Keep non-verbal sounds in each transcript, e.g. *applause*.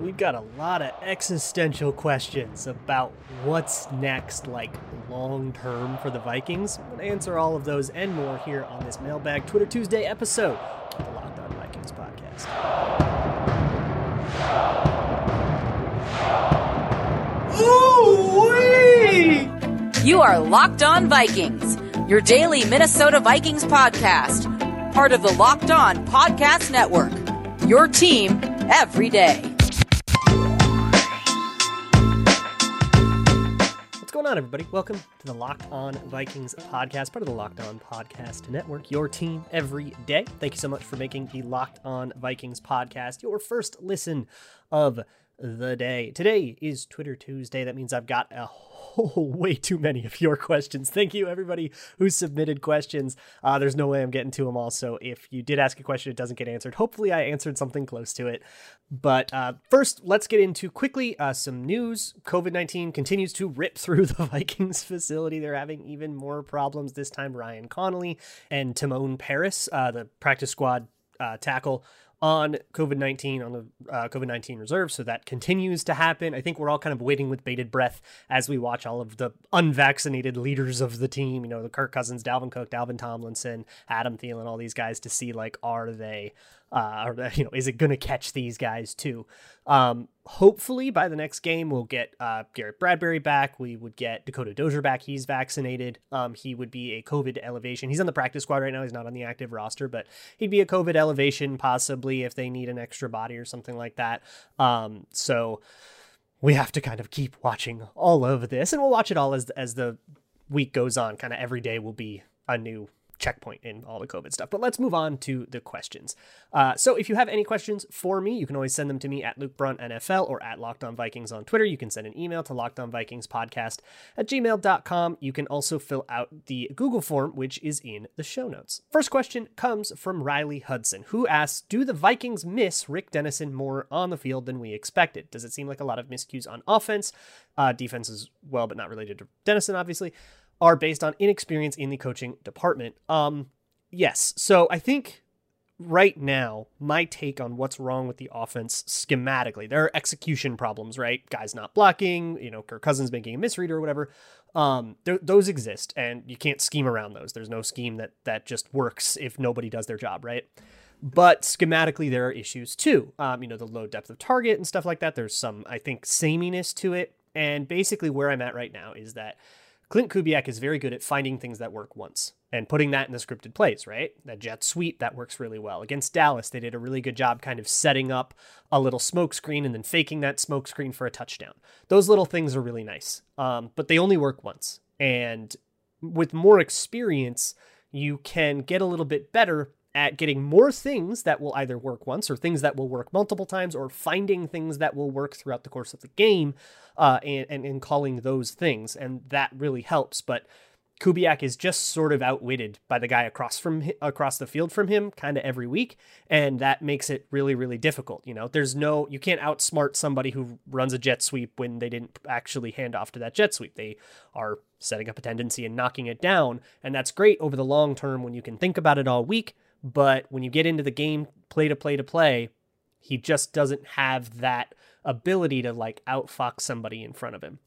We've got a lot of existential questions about what's next, like long term for the Vikings. To answer all of those and more here on this Mailbag Twitter Tuesday episode of the Locked On Vikings podcast. Ooh-wee! You are Locked On Vikings, your daily Minnesota Vikings podcast, part of the Locked On Podcast Network. Your team every day. On, everybody? Welcome to the Locked On Vikings podcast, part of the Locked On Podcast Network, your team every day. Thank you so much for making the Locked On Vikings podcast your first listen of the day. Today is Twitter Tuesday. That means I've got a whole *laughs* way too many of your questions. Thank you, everybody who submitted questions. Uh, there's no way I'm getting to them all. So if you did ask a question, it doesn't get answered. Hopefully, I answered something close to it. But uh, first, let's get into quickly uh, some news. COVID 19 continues to rip through *laughs* the Vikings facility. They're having even more problems this time. Ryan Connelly and Timon Parris, uh, the practice squad uh, tackle, on COVID 19, on the uh, COVID 19 reserve. So that continues to happen. I think we're all kind of waiting with bated breath as we watch all of the unvaccinated leaders of the team, you know, the Kirk Cousins, Dalvin Cook, Dalvin Tomlinson, Adam Thielen, all these guys to see like, are they uh, or you know, is it going to catch these guys too? Um, hopefully, by the next game, we'll get uh, Garrett Bradbury back. We would get Dakota Dozier back. He's vaccinated. Um, he would be a COVID elevation. He's on the practice squad right now. He's not on the active roster, but he'd be a COVID elevation possibly if they need an extra body or something like that. Um, so we have to kind of keep watching all of this, and we'll watch it all as as the week goes on. Kind of every day will be a new checkpoint in all the COVID stuff. But let's move on to the questions. Uh, so if you have any questions for me, you can always send them to me at Luke Braun NFL or at Locked On Vikings on Twitter. You can send an email to Locked On Vikings Podcast at gmail.com. You can also fill out the Google form, which is in the show notes. First question comes from Riley Hudson, who asks Do the Vikings miss Rick Dennison more on the field than we expected? Does it seem like a lot of miscues on offense? Uh, defense as well, but not related to Dennison, obviously are based on inexperience in the coaching department. Um, yes. So I think right now, my take on what's wrong with the offense schematically, there are execution problems, right? Guys not blocking, you know, Kirk Cousins making a misread or whatever. Um, those exist, and you can't scheme around those. There's no scheme that that just works if nobody does their job, right? But schematically, there are issues too. Um, you know, the low depth of target and stuff like that. There's some, I think, sameness to it. And basically, where I'm at right now is that Klint Kubiak is very good at finding things that work once and putting that in the scripted plays, right? That jet sweep, that works really well. Against Dallas, they did a really good job kind of setting up a little smoke screen and then faking that smoke screen for a touchdown. Those little things are really nice, um, but they only work once. And with more experience, you can get a little bit better at getting more things that will either work once or things that will work multiple times or finding things that will work throughout the course of the game uh, and, and, and calling those things. And that really helps. But Kubiak is just sort of outwitted by the guy across from across the field from him kind of every week and that makes it really really difficult you know there's no you can't outsmart somebody who runs a jet sweep when they didn't actually hand off to that jet sweep they are setting up a tendency and knocking it down and that's great over the long term when you can think about it all week but when you get into the game play to play to play, he just doesn't have that ability to like outfox somebody in front of him.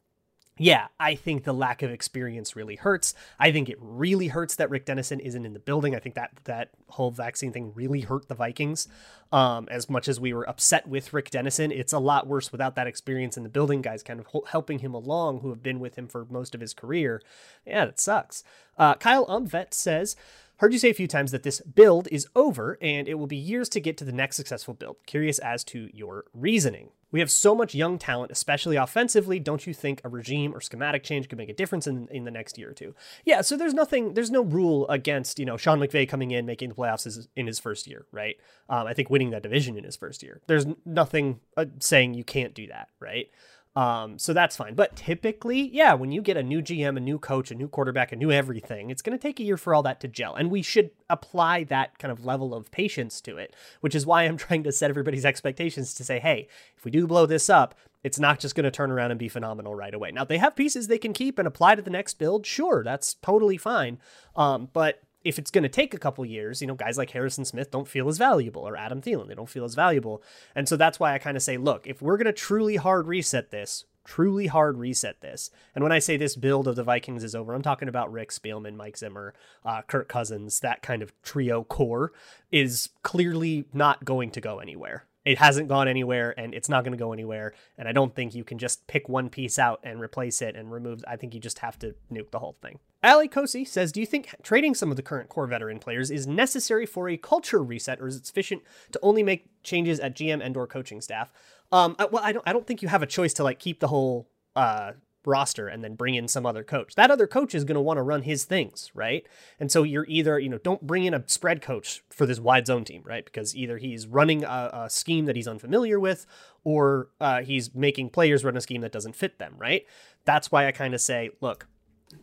Yeah, I think the lack of experience really hurts. I think it really hurts that Rick Dennison isn't in the building. I think that that whole vaccine thing really hurt the Vikings. Um, as much as we were upset with Rick Dennison, it's a lot worse without that experience in the building. Guys kind of helping him along who have been with him for most of his career. Yeah, that sucks. Uh, Kyle Umvet says, Heard you say a few times that this build is over and it will be years to get to the next successful build. Curious as to your reasoning. We have so much young talent, especially offensively. Don't you think a regime or schematic change could make a difference in, in the next year or two? Yeah, so there's nothing, there's no rule against, you know, Sean McVay coming in, making the playoffs in his first year, right? Um, I think winning that division in his first year. There's nothing uh, saying you can't do that, right? Um, so that's fine. But typically, yeah, when you get a new GM, a new coach, a new quarterback, a new everything, it's going to take a year for all that to gel. And we should apply that kind of level of patience to it, which is why I'm *laughs* trying to set everybody's expectations to say, hey, if we do blow this up, it's not just going to turn around and be phenomenal right away. Now, they have pieces they can keep and apply to the next build. Sure, that's totally fine. Um, but if it's going to take a couple years, you know, guys like Harrison Smith don't feel as valuable or Adam Thielen, they don't feel as valuable. And so that's why I kind of say, look, if we're going to truly hard reset this, truly hard reset this. And when I say this build of the Vikings is over, I'm talking about Rick Spielman, Mike Zimmer, uh, Kirk Cousins, that kind of trio core is clearly not going to go anywhere it hasn't gone anywhere and it's not going to go anywhere and i don't think you can just pick one piece out and replace it and remove i think you just have to nuke the whole thing. Ali kosi says do you think trading some of the current core veteran players is necessary for a culture reset or is it sufficient to only make changes at gm and or coaching staff? Um well i don't i don't think you have a choice to like keep the whole uh roster and then bring in some other coach. That other coach is going to want to run his things, right? And so you're either, you know, don't bring in a spread coach for this wide zone team, right? Because either he's running a, a scheme that he's unfamiliar with or uh, he's making players run a scheme that doesn't fit them, right? That's why I kind of say, look,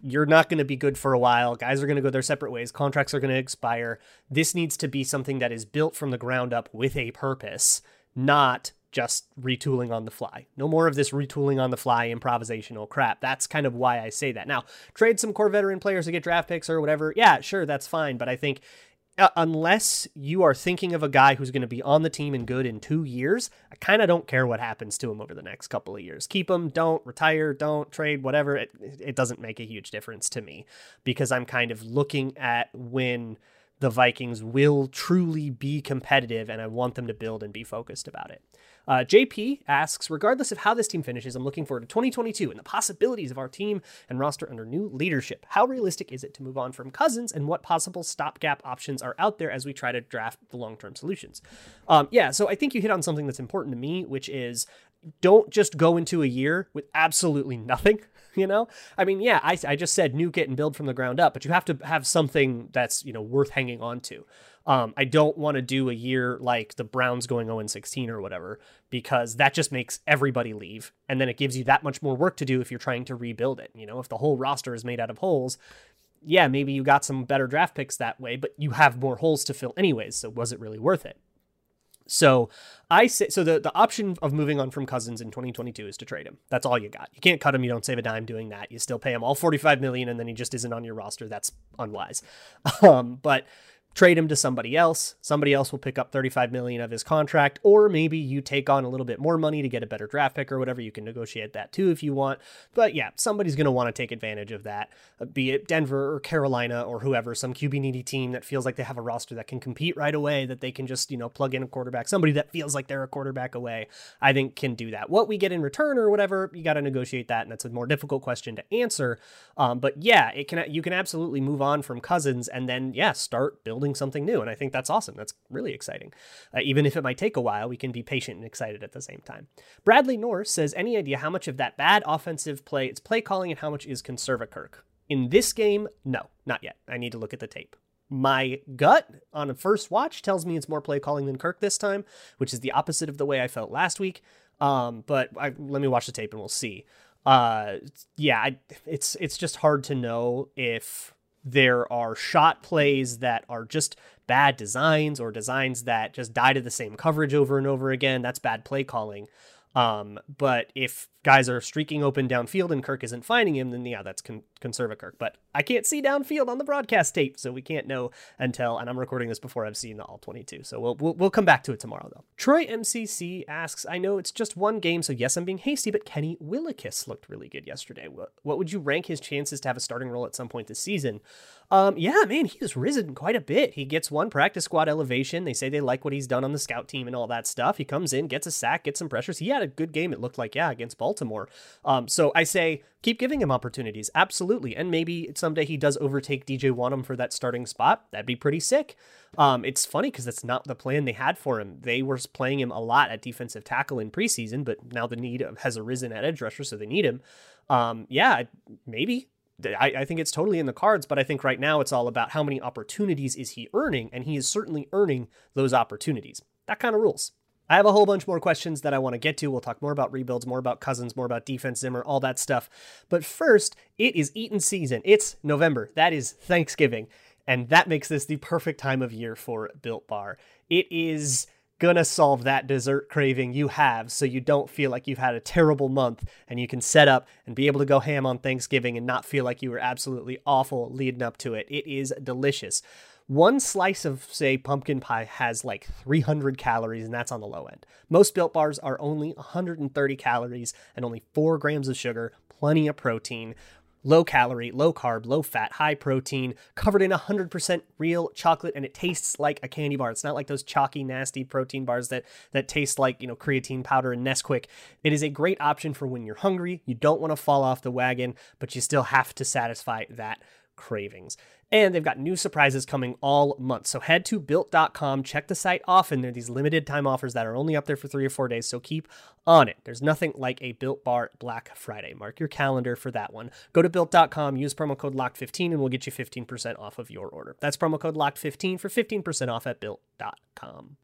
you're not going to be good for a while. Guys are going to go their separate ways. Contracts are going to expire. This needs to be something that is built from the ground up with a purpose, not just retooling on the fly. No more of this retooling on the fly improvisational crap. That's kind of why I say that. Now, trade some core veteran players to get draft picks or whatever. Yeah, sure, that's fine. But I think uh, unless you are thinking of a guy who's going to be on the team and good in two years, I kind of don't care what happens to him over the next couple of years. Keep him, don't retire, don't trade, whatever. It, it doesn't make a huge difference to me because I'm kind of looking at when the Vikings will truly be competitive and I want them to build and be focused about it. Uh, JP asks, regardless of how this team finishes, I'm looking forward to 2022 and the possibilities of our team and roster under new leadership. How realistic is it to move on from Cousins, and what possible stopgap options are out there as we try to draft the long term solutions? Um, yeah, so I think you hit on something that's important to me, which is don't just go into a year with absolutely nothing. *laughs* *laughs* You know, I mean, yeah, I, I just said nuke it and build from the ground up, but you have to have something that's you know worth hanging on to. Um, I don't want to do a year like the Browns going 0 16 or whatever, because that just makes everybody leave. And then it gives you that much more work to do if you're trying to rebuild it. You know, if the whole roster is made out of holes, yeah, maybe you got some better draft picks that way, but you have more holes to fill anyways. So was it really worth it? So I say so the, the option of moving on from Cousins in 2022 is to trade him. That's all you got. You can't cut him, you don't save a dime doing that. You still pay him all 45 million and then he just isn't on your roster. That's unwise. *laughs* Um, but trade him to somebody else. Somebody else will pick up 35 million of his contract, or maybe you take on a little bit more money to get a better draft pick or whatever. You can negotiate that too if you want. But yeah, somebody's going to want to take advantage of that, uh, be it Denver or Carolina or whoever, some QB needy team that feels like they have a roster that can compete right away, that they can just, you know, plug in a quarterback. Somebody that feels like they're a quarterback away, I think can do that. What we get in return or whatever, you got to negotiate that, and that's a more difficult question to answer. Um, but yeah, it can you can absolutely move on from Cousins and then yeah, start building building something new. And I think that's awesome. That's really exciting. Uh, even if it might take a while, we can be patient and excited at the same time. Bradley Norris says, Any idea how much of that bad offensive play, it's play calling, and how much is conserva Kirk? In this game, no, not yet. I need to look at the tape. My gut on a first watch tells me it's more play calling than Kirk this time, which is the opposite of the way I felt last week. Um, but I, let me watch the tape and we'll see. Uh, yeah, I, it's it's just hard to know if there are shot plays that are just bad designs or designs that just die to the same coverage over and over again. That's bad play calling. Um, but if guys are streaking open downfield and Kirk isn't finding him, then yeah, that's con- conserve Kirk. But I can't see downfield on the broadcast tape, so we can't know until. And I'm recording this before I've seen the all 22, so we'll, we'll we'll come back to it tomorrow though. Troy MCC asks, I know it's just one game, so yes, I'm being hasty, but Kenny Willekes looked really good yesterday. What what would you rank his chances to have a starting role at some point this season? Um, yeah, man, he has risen quite a bit. He gets one practice squad elevation. They say they like what he's done on the scout team and all that stuff. He comes in, gets a sack, gets some pressures. He had a good game. It looked like yeah against Baltimore. Um, so I say keep giving him opportunities, absolutely, and maybe someday he does overtake DJ Wonnum for that starting spot. That'd be pretty sick. Um, it's funny because that's not the plan they had for him. They were playing him a lot at defensive tackle in preseason, but now the need has arisen at edge rusher, so they need him. Um, yeah, maybe I, I, think it's totally in the cards, but I think right now it's all about how many opportunities is he earning, and he is certainly earning those opportunities. That kind of rules. I have a whole bunch more questions that I want to get to. We'll talk more about rebuilds, more about Cousins, more about defense, Zimmer, all that stuff. But first, it is eating season. It's November. That is Thanksgiving. And that makes this the perfect time of year for Built Bar. It is gonna solve that dessert craving you have so you don't feel like you've had a terrible month and you can set up and be able to go ham on Thanksgiving and not feel like you were absolutely awful leading up to it. It is delicious. One slice of, say, pumpkin pie has like 300 calories, and that's on the low end. Most built bars are only 130 calories and only 4 grams of sugar, plenty of protein low calorie, low carb, low fat, high protein, covered in 100% real chocolate, and it tastes like a candy bar. It's not like those chalky, nasty protein bars that that taste like you know creatine powder and Nesquik. It is a great option for when you're hungry. You don't want to fall off the wagon, but you still have to satisfy that cravings. And they've got new surprises coming all month. So head to built.com, check the site often. There are these limited time offers that are only up there for three or four days. So keep on it. There's nothing like a built bar Black Friday. Mark your calendar for that one. Go to built.com, use promo code LOCKED15, and we'll get you 15% off of your order. That's promo code LOCKED15 for 15% off at built.com.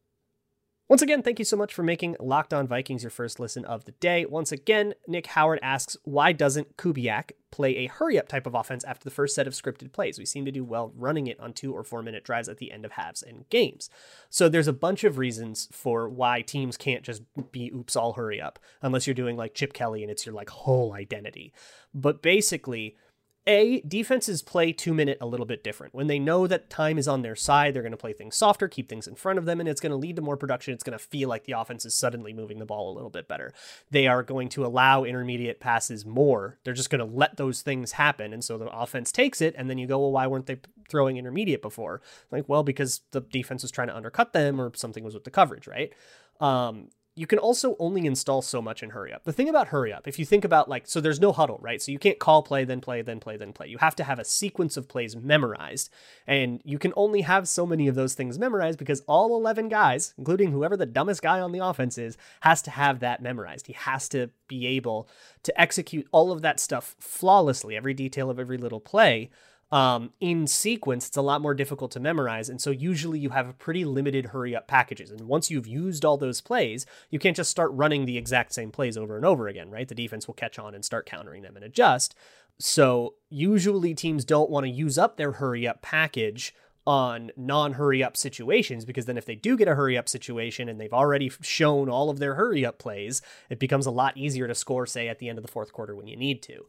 Once again, thank you so much for making Locked On Vikings your first listen of the day. Once again, Nick Howard asks, why doesn't Kubiak play a hurry up type of offense after the first set of scripted plays? We seem to do well running it on two or four minute drives at the end of halves and games. So there's a bunch of reasons for why teams can't just be oops, all hurry up, unless you're doing like Chip Kelly and it's your like whole identity. But basically, a, defenses play two minute a little bit different. When they know that time is on their side, they're going to play things softer, keep things in front of them, and it's going to lead to more production. It's going to feel like the offense is suddenly moving the ball a little bit better. They are going to allow intermediate passes more. They're just going to let those things happen. And so the offense takes it, and then you go, well, why weren't they throwing intermediate before? Like, well, because the defense was trying to undercut them or something was with the coverage, right? Um, you can also only install so much in hurry up. The thing about hurry up, if you think about like, so there's no huddle, right? So you can't call play, then play, then play, then play. You have to have a sequence of plays memorized. And you can only have so many of those things memorized because all 11 guys, including whoever the dumbest guy on the offense is, has to have that memorized. He has to be able to execute all of that stuff flawlessly, every detail of every little play um, in sequence, it's a lot more difficult to memorize. And so usually you have pretty limited hurry up packages. And once you've used all those plays, you can't just start running the exact same plays over and over again, right? The defense will catch on and start countering them and adjust. So usually teams don't want to use up their hurry up package on non hurry up situations because then if they do get a hurry up situation and they've already shown all of their hurry up plays, it becomes a lot easier to score, say, at the end of the fourth quarter when you need to.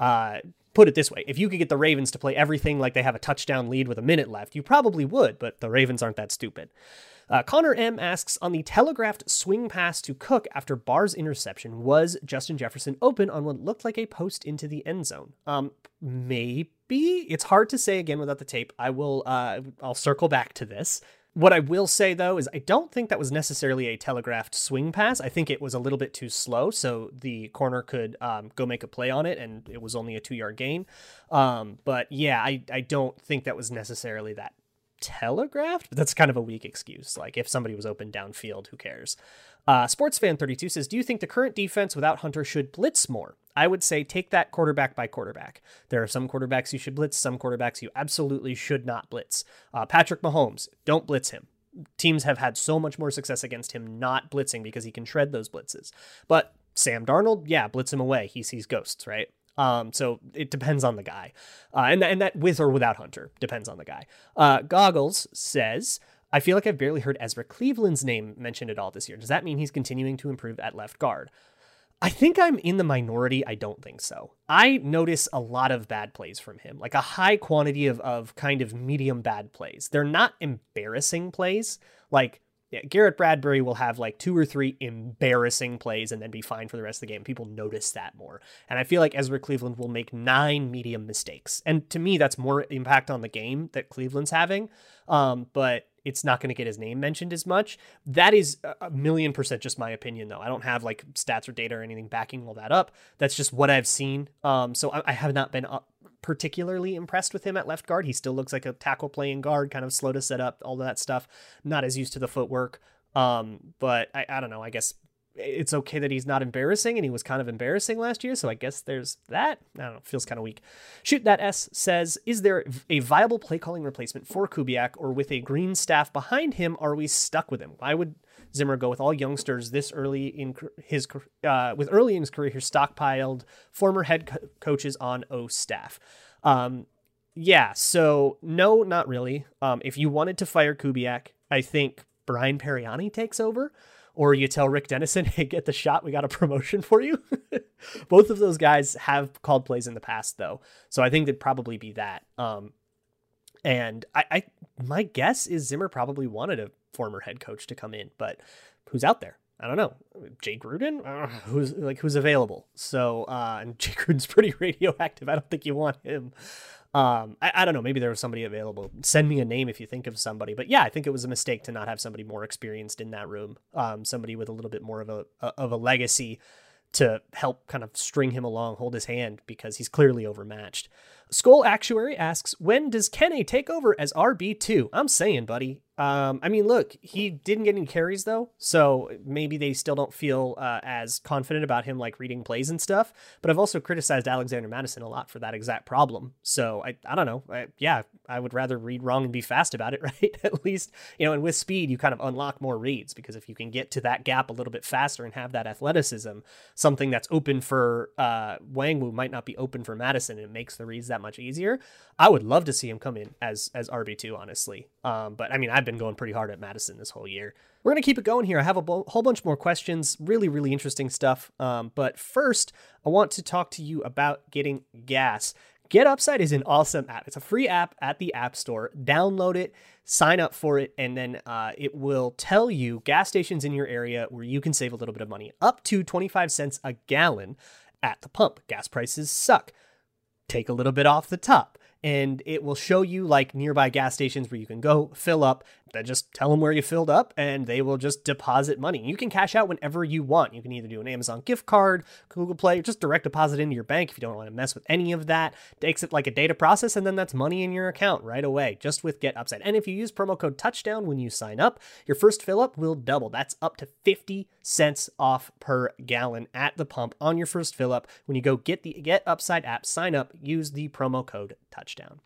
Uh, put it this way if you could get the Ravens to play everything like they have a touchdown lead with a minute left, you probably would, but the Ravens aren't that stupid. Uh, Connor M asks On the telegraphed swing pass to Cook after Barr's interception, was Justin Jefferson open on what looked like a post into the end zone? Um, maybe. It's hard to say again without the tape. I will, uh, I'll circle back to this. What I will say though is I don't think that was necessarily a telegraphed swing pass. I think it was a little bit too slow, so the corner could um, go make a play on it, and it was only a two yard gain. Um, but yeah, I I don't think that was necessarily that telegraphed. But that's kind of a weak excuse. Like if somebody was open downfield, who cares? Uh, Sportsfan32 says, Do you think the current defense without Hunter should blitz more? I would say take that quarterback by quarterback. There are some quarterbacks you should blitz, some quarterbacks you absolutely should not blitz. Uh, Patrick Mahomes, don't blitz him. Teams have had so much more success against him not blitzing because he can shred those blitzes. But Sam Darnold, yeah, blitz him away. He sees ghosts, right? Um, so it depends on the guy, uh, and and that with or without Hunter depends on the guy. Uh, Goggles says I feel like I've barely heard Ezra Cleveland's name mentioned at all this year. Does that mean he's continuing to improve at left guard? I think I'm in the minority. I don't think so. I notice a lot of bad plays from him, like a high quantity of, of kind of medium bad plays. They're not embarrassing plays. Like yeah, Garrett Bradbury will have like two or three embarrassing plays and then be fine for the rest of the game. People notice that more. And I feel like Ezra Cleveland will make nine medium mistakes. And to me, that's more impact on the game that Cleveland's having. Um, but it's not going to get his name mentioned as much. That is a million percent just my opinion, though. I don't have like stats or data or anything backing all that up. That's just what I've seen. Um, so I, I have not been uh, particularly impressed with him at left guard. He still looks like a tackle playing guard, kind of slow to set up, all that stuff. Not as used to the footwork. Um, but I, I don't know. I guess it's okay that he's not embarrassing and he was kind of embarrassing last year so i guess there's that. I don't know feels kind of weak. Shoot that s says is there a viable play calling replacement for kubiak or with a green staff behind him are we stuck with him? Why would zimmer go with all youngsters this early in his uh, with early in his career he stockpiled former head co- coaches on o staff? Um, yeah so no not really. Um, if you wanted to fire kubiak i think Brian Pariani takes over, or you tell Rick Dennison, *laughs* hey, get the shot, we got a promotion for you. *laughs* Both of those guys have called plays in the past, though. So I think it'd probably be that. Um, and I, I, my guess is Zimmer probably wanted a former head coach to come in, but who's out there? I don't know. Jay Gruden, uh, who's like who's available. So uh, and *laughs* Jay Gruden's pretty radioactive. I don't think you want him. Um, I, I don't know. Maybe there was somebody available. Send me a name if you think of somebody. But yeah, I think it was a mistake to not have somebody more experienced in that room. Um, somebody with a little bit more of a of a legacy to help kind of string him along, hold his hand because he's clearly overmatched. Skull Actuary asks, when does Kene take over as RB2? I'm saying, buddy. Um, I mean, look, he didn't get any carries though, so maybe they still don't feel uh, as confident about him like reading plays and stuff. But I've also criticized Alexander Mattison a lot for that exact problem. So I, I don't know. I, yeah, I would rather read wrong and be fast about it, *laughs* right? At least you know, and with speed, you kind of unlock more reads because if you can get to that gap a little bit faster and have that athleticism, something that's open for uh, Nwangwu might not be open for Mattison, and it makes the reads that much easier. I would love to see him come in as as RB two, honestly. Um, but I mean, I've been going pretty hard at Mattison this whole year. We're gonna keep it going here. I have a bo- whole bunch more questions, really really interesting stuff. Um, but first, I want to talk to you about getting gas. Get Upside is an awesome app. It's a free app at the App Store. Download it, sign up for it, and then uh, it will tell you gas stations in your area where you can save a little bit of money, up to 25 cents a gallon at the pump. Gas prices suck. Take a little bit off the top and it will show you like nearby gas stations where you can go fill up then just tell them where you filled up and they will just deposit money. You can cash out whenever you want. You can either do an Amazon gift card, Google Play, or just direct deposit into your bank if you don't want to mess with any of that. Takes it like a data process and then that's money in your account right away just with Get Upside. And if you use promo code touchdown when you sign up, your first fill up will double. That's up to 50 cents off per gallon at the pump on your first fill up. When you go get the Get Upside app, sign up, use the promo code touchdown.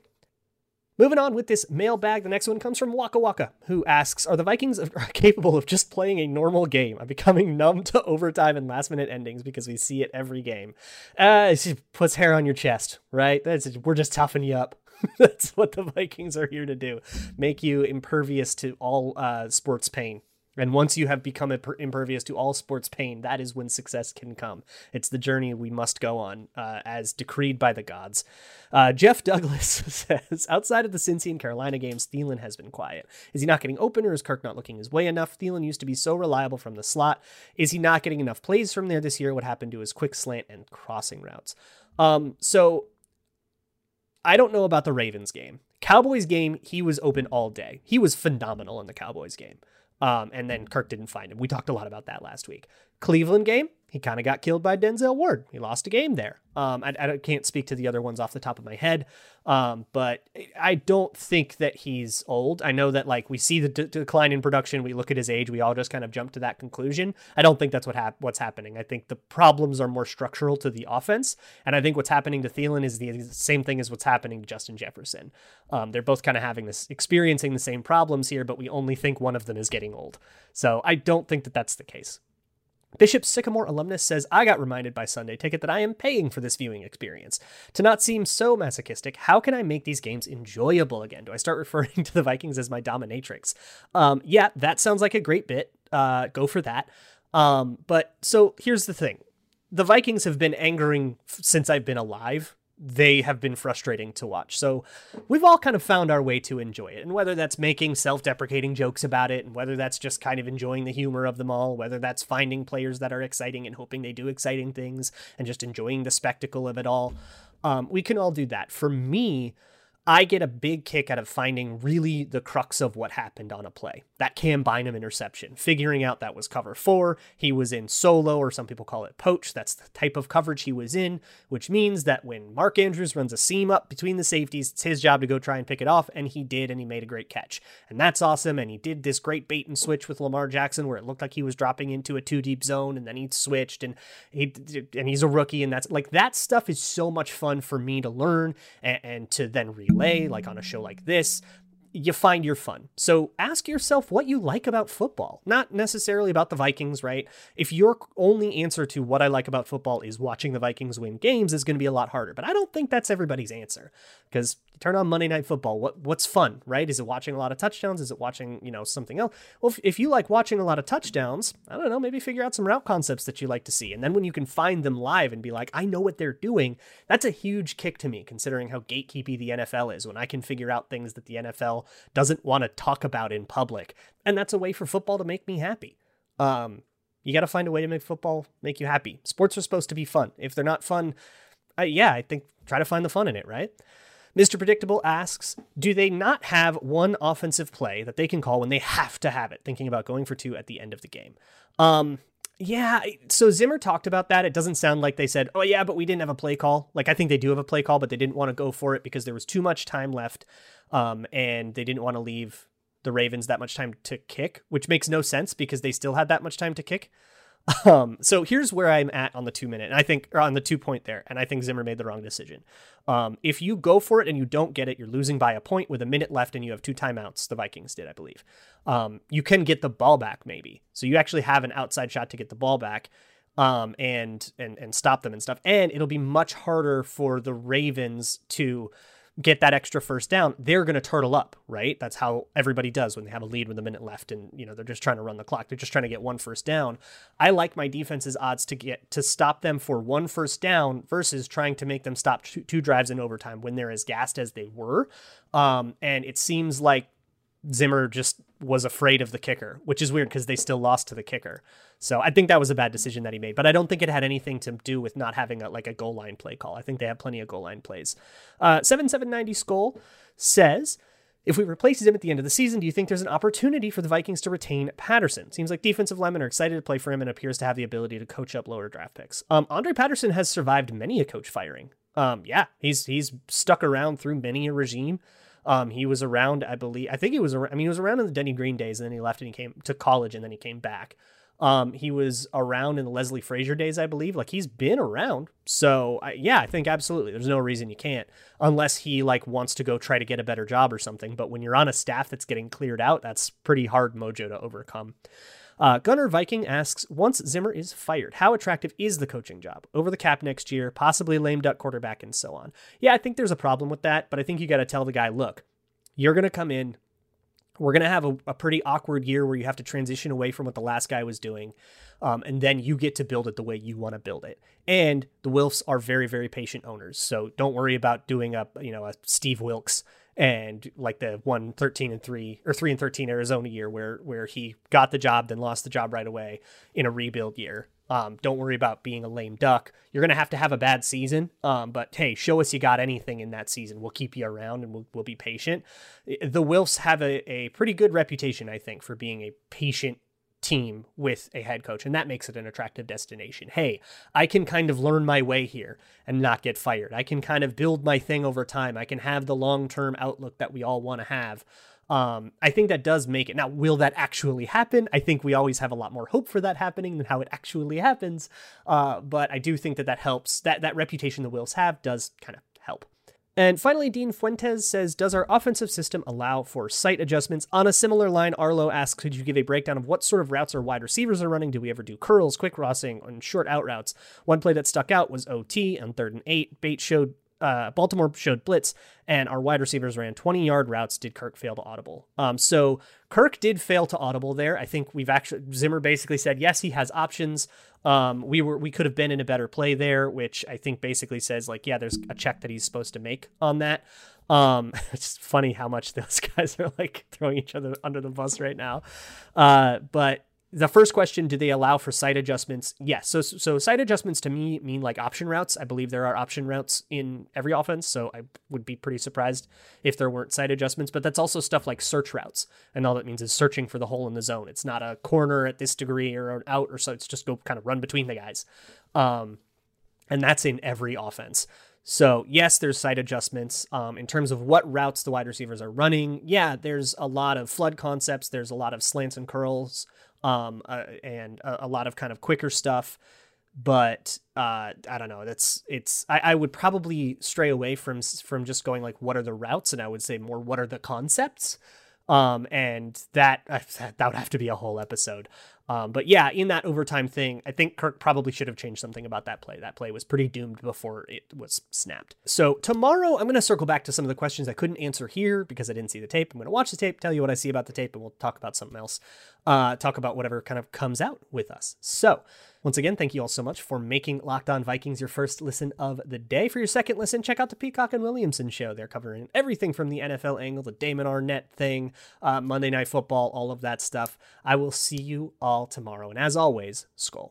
Moving on with this mailbag, the next one comes from Waka Waka, who asks Are the Vikings *laughs* capable of just playing a normal game? I'm becoming numb to overtime and last minute endings because we see it every game. Uh, it puts hair on your chest, right? That's, we're just toughing you up. *laughs* That's what the Vikings are here to do make you impervious to all uh, sports pain. And once you have become impervious to all sports pain, that is when success can come. It's the journey we must go on, uh, as decreed by the gods. Uh, Jeff Douglas *laughs* says, outside of the Cincy and Carolina games, Thielen has been quiet. Is he not getting open, or is Kirk not looking his way enough? Thielen used to be so reliable from the slot. Is he not getting enough plays from there this year? What happened to his quick slant and crossing routes? Um, so I don't know about the Ravens game. Cowboys game, he was open all day. He was phenomenal in the Cowboys game. Um, and then Kirk didn't find him. We talked a lot about that last week. Cleveland game, he kind of got killed by Denzel Ward. He lost a game there. Um, I, I, can't speak to the other ones off the top of my head, um, but I don't think that he's old. I know that like we see the d- decline in production, we look at his age, we all just kind of jump to that conclusion. I don't think that's what hap- what's happening. I think the problems are more structural to the offense, and I think what's happening to Thielen is the same thing as what's happening to Justin Jefferson. Um, they're both kind of having this, experiencing the same problems here, but we only think one of them is getting old. So I don't think that that's the case. Bishop Sycamore alumnus says, I got reminded by Sunday Ticket that I am paying for this viewing experience. To not seem so masochistic, how can I make these games enjoyable again? Do I start *laughs* referring to the Vikings as my dominatrix? Um, yeah, that sounds like a great bit. Uh, go for that. Um, but so here's the thing the Vikings have been angering since I've been alive they have been frustrating to watch. So we've all kind of found our way to enjoy it. And whether that's making self deprecating jokes about it, and whether that's just kind of enjoying the humor of them all, whether that's finding players that are exciting and hoping they do exciting things and just enjoying the spectacle of it all, um, we can all do that. For me, I get a big kick out of finding really the crux of what happened on a play. That Cam Bynum interception, figuring out that was cover four. He was in solo, or some people call it poach. That's the type of coverage he was in, which means that when Mark Andrews runs a seam up between the safeties, it's his job to go try and pick it off, and he did, and he made a great catch. And that's awesome. And he did this great bait and switch with Lamar Jackson, where it looked like he was dropping into a two deep zone, and then he switched, and he and he's a rookie, and that's like that stuff is so much fun for me to learn and, and to then read like on a show like this you find your fun. So ask yourself what you like about football, not necessarily about the Vikings, right? If your only answer to what I like about football is watching the Vikings win games is going to be a lot harder. But I don't think that's everybody's answer because turn on Monday Night Football. What what's fun, right? Is it watching a lot of touchdowns? Is it watching you know something else? Well, if, if you like watching a lot of touchdowns, I don't know, maybe figure out some route concepts that you like to see, and then when you can find them live and be like, I know what they're doing, that's a huge kick to me, considering how gatekeepy the NFL is. When I can figure out things that the NFL doesn't want to talk about in public, and that's a way for football to make me happy. Um, you got to find a way to make football make you happy. Sports are supposed to be fun. If they're not fun, uh, yeah, I think try to find the fun in it, right? Mr. Predictable asks, do they not have one offensive play that they can call when they have to have it, thinking about going for two at the end of the game? Um, yeah, so Zimmer talked about that. It doesn't sound like they said, "Oh yeah, but we didn't have a play call." Like I think they do have a play call, but they didn't want to go for it because there was too much time left, um, and they didn't want to leave the Ravens that much time to kick, which makes no sense because they still had that much time to kick. Um, so here's where I'm at on the two minute, and I think, or on the two point there, and I think Zimmer made the wrong decision. Um, if you go for it and you don't get it, you're losing by a point with a minute left, and you have two timeouts. The Vikings did, I believe. Um, you can get the ball back, maybe. So you actually have an outside shot to get the ball back, um, and and and stop them and stuff. And it'll be much harder for the Ravens to get that extra first down, they're going to turtle up, right? That's how everybody does when they have a lead with a minute left and, you know, they're just trying to run the clock. They're just trying to get one first down. I like my defense's odds to get to stop them for one first down versus trying to make them stop two, two drives in overtime when they're as gassed as they were. Um, and it seems like Zimmer just was afraid of the kicker, which is weird because they still lost to the kicker. So I think that was a bad decision that he made, but I don't think it had anything to do with not having a, like a goal line play call. I think they have plenty of goal line plays. Uh, 7790 Skull says, if we replace him at the end of the season, do you think there's an opportunity for the Vikings to retain Patterson? Seems like defensive linemen are excited to play for him and appears to have the ability to coach up lower draft picks. Um, Andre Patterson has survived many a coach firing. Um, yeah, he's he's stuck around through many a regime. Um, he was around, I believe, I think he was, Around, I mean, he was around in the Denny Green days, and then he left and he came to college, and then he came back. Um, he was around in the Leslie Frazier days, I believe. Like he's been around. So I, yeah, I think absolutely. There's no reason you can't, unless he like wants to go try to get a better job or something. But when you're on a staff that's getting cleared out, that's pretty hard mojo to overcome. Uh, Gunner Viking asks, once Zimmer is fired, how attractive is the coaching job? Over the cap next year, possibly lame duck quarterback, and so on. Yeah, I think there's a problem with that, but I think you got to tell the guy, look, you're going to come in, we're going to have a, a, pretty awkward year where you have to transition away from what the last guy was doing. Um, and then you get to build it the way you want to build it. And the Wilfs are very, very patient owners. So don't worry about doing a, you know, a Steve Wilks and like the one 13 and 3 or 3 and 13 Arizona year where where he got the job then lost the job right away in a rebuild year. Um, don't worry about being a lame duck. You're going to have to have a bad season. Um, but hey, show us you got anything in that season. We'll keep you around and we'll, we'll be patient. The Wilfs have a, a pretty good reputation, I think, for being a patient team with a head coach, and that makes it an attractive destination. Hey, I can kind of learn my way here and not get fired. I can kind of build my thing over time. I can have the long term outlook that we all want to have. Um, I think that does make it. Now, will that actually happen? I think we always have a lot more hope for that happening than how it actually happens. Uh, but I do think that that helps. That that reputation the Wilfs have does kind of help. And finally, Dean Fuentes says, Does our offensive system allow for sight adjustments? On a similar line, Arlo asks, Could you give a breakdown of what sort of routes our wide receivers are running? Do we ever do curls, quick crossing, and short out routes? One play that stuck out was OT on third and eight. Bates showed uh, Baltimore showed blitz, and our wide receivers ran 20 yard routes. Did Kirk fail to audible? Um, so Kirk did fail to audible there. I think we've actually Zimmer basically said yes, he has options. Um, we were we could have been in a better play there, which I think basically says like yeah, there's a check that he's supposed to make on that. Um, *laughs* it's funny how much those *laughs* guys are like throwing each other under the bus right now. Uh, but the first question do they allow for sight adjustments? Yes. So so sight adjustments to me mean like option routes. I believe there are option routes in every offense so i would be pretty surprised if there weren't sight adjustments but that's also stuff like search routes and all that means is searching for the hole in the zone. It's not a corner at this degree or an out or so it's just go kind of run between the guys. Um, and that's in every offense. So yes, there's sight adjustments um, in terms of what routes the wide receivers are running. Yeah, there's a lot of flood concepts. There's a lot of slants and curls um, uh, and a, a, lot of kind of quicker stuff. but uh, I don't know. That's it's. I, I would probably stray away from from just going like what are the routes, and I would say more what are the concepts. Um, and that that would have to be a whole episode. Um, but yeah, in that overtime thing, I think Kirk probably should have changed something about that play. That play was pretty doomed before it was snapped. So tomorrow, I'm going to circle back to some of the questions I couldn't answer here because I didn't see the tape. I'm going to watch the tape, tell you what I see about the tape, and we'll talk about something else. Uh, talk about whatever kind of comes out with us. So once again, thank you all so much for making Locked On Vikings your first listen of the day. For your second listen, check out the Peacock and Williamson show. They're covering everything from the NFL angle, the Damon Arnette thing, uh, Monday Night Football, all of that stuff. I will see you all tomorrow. And as always, Skol.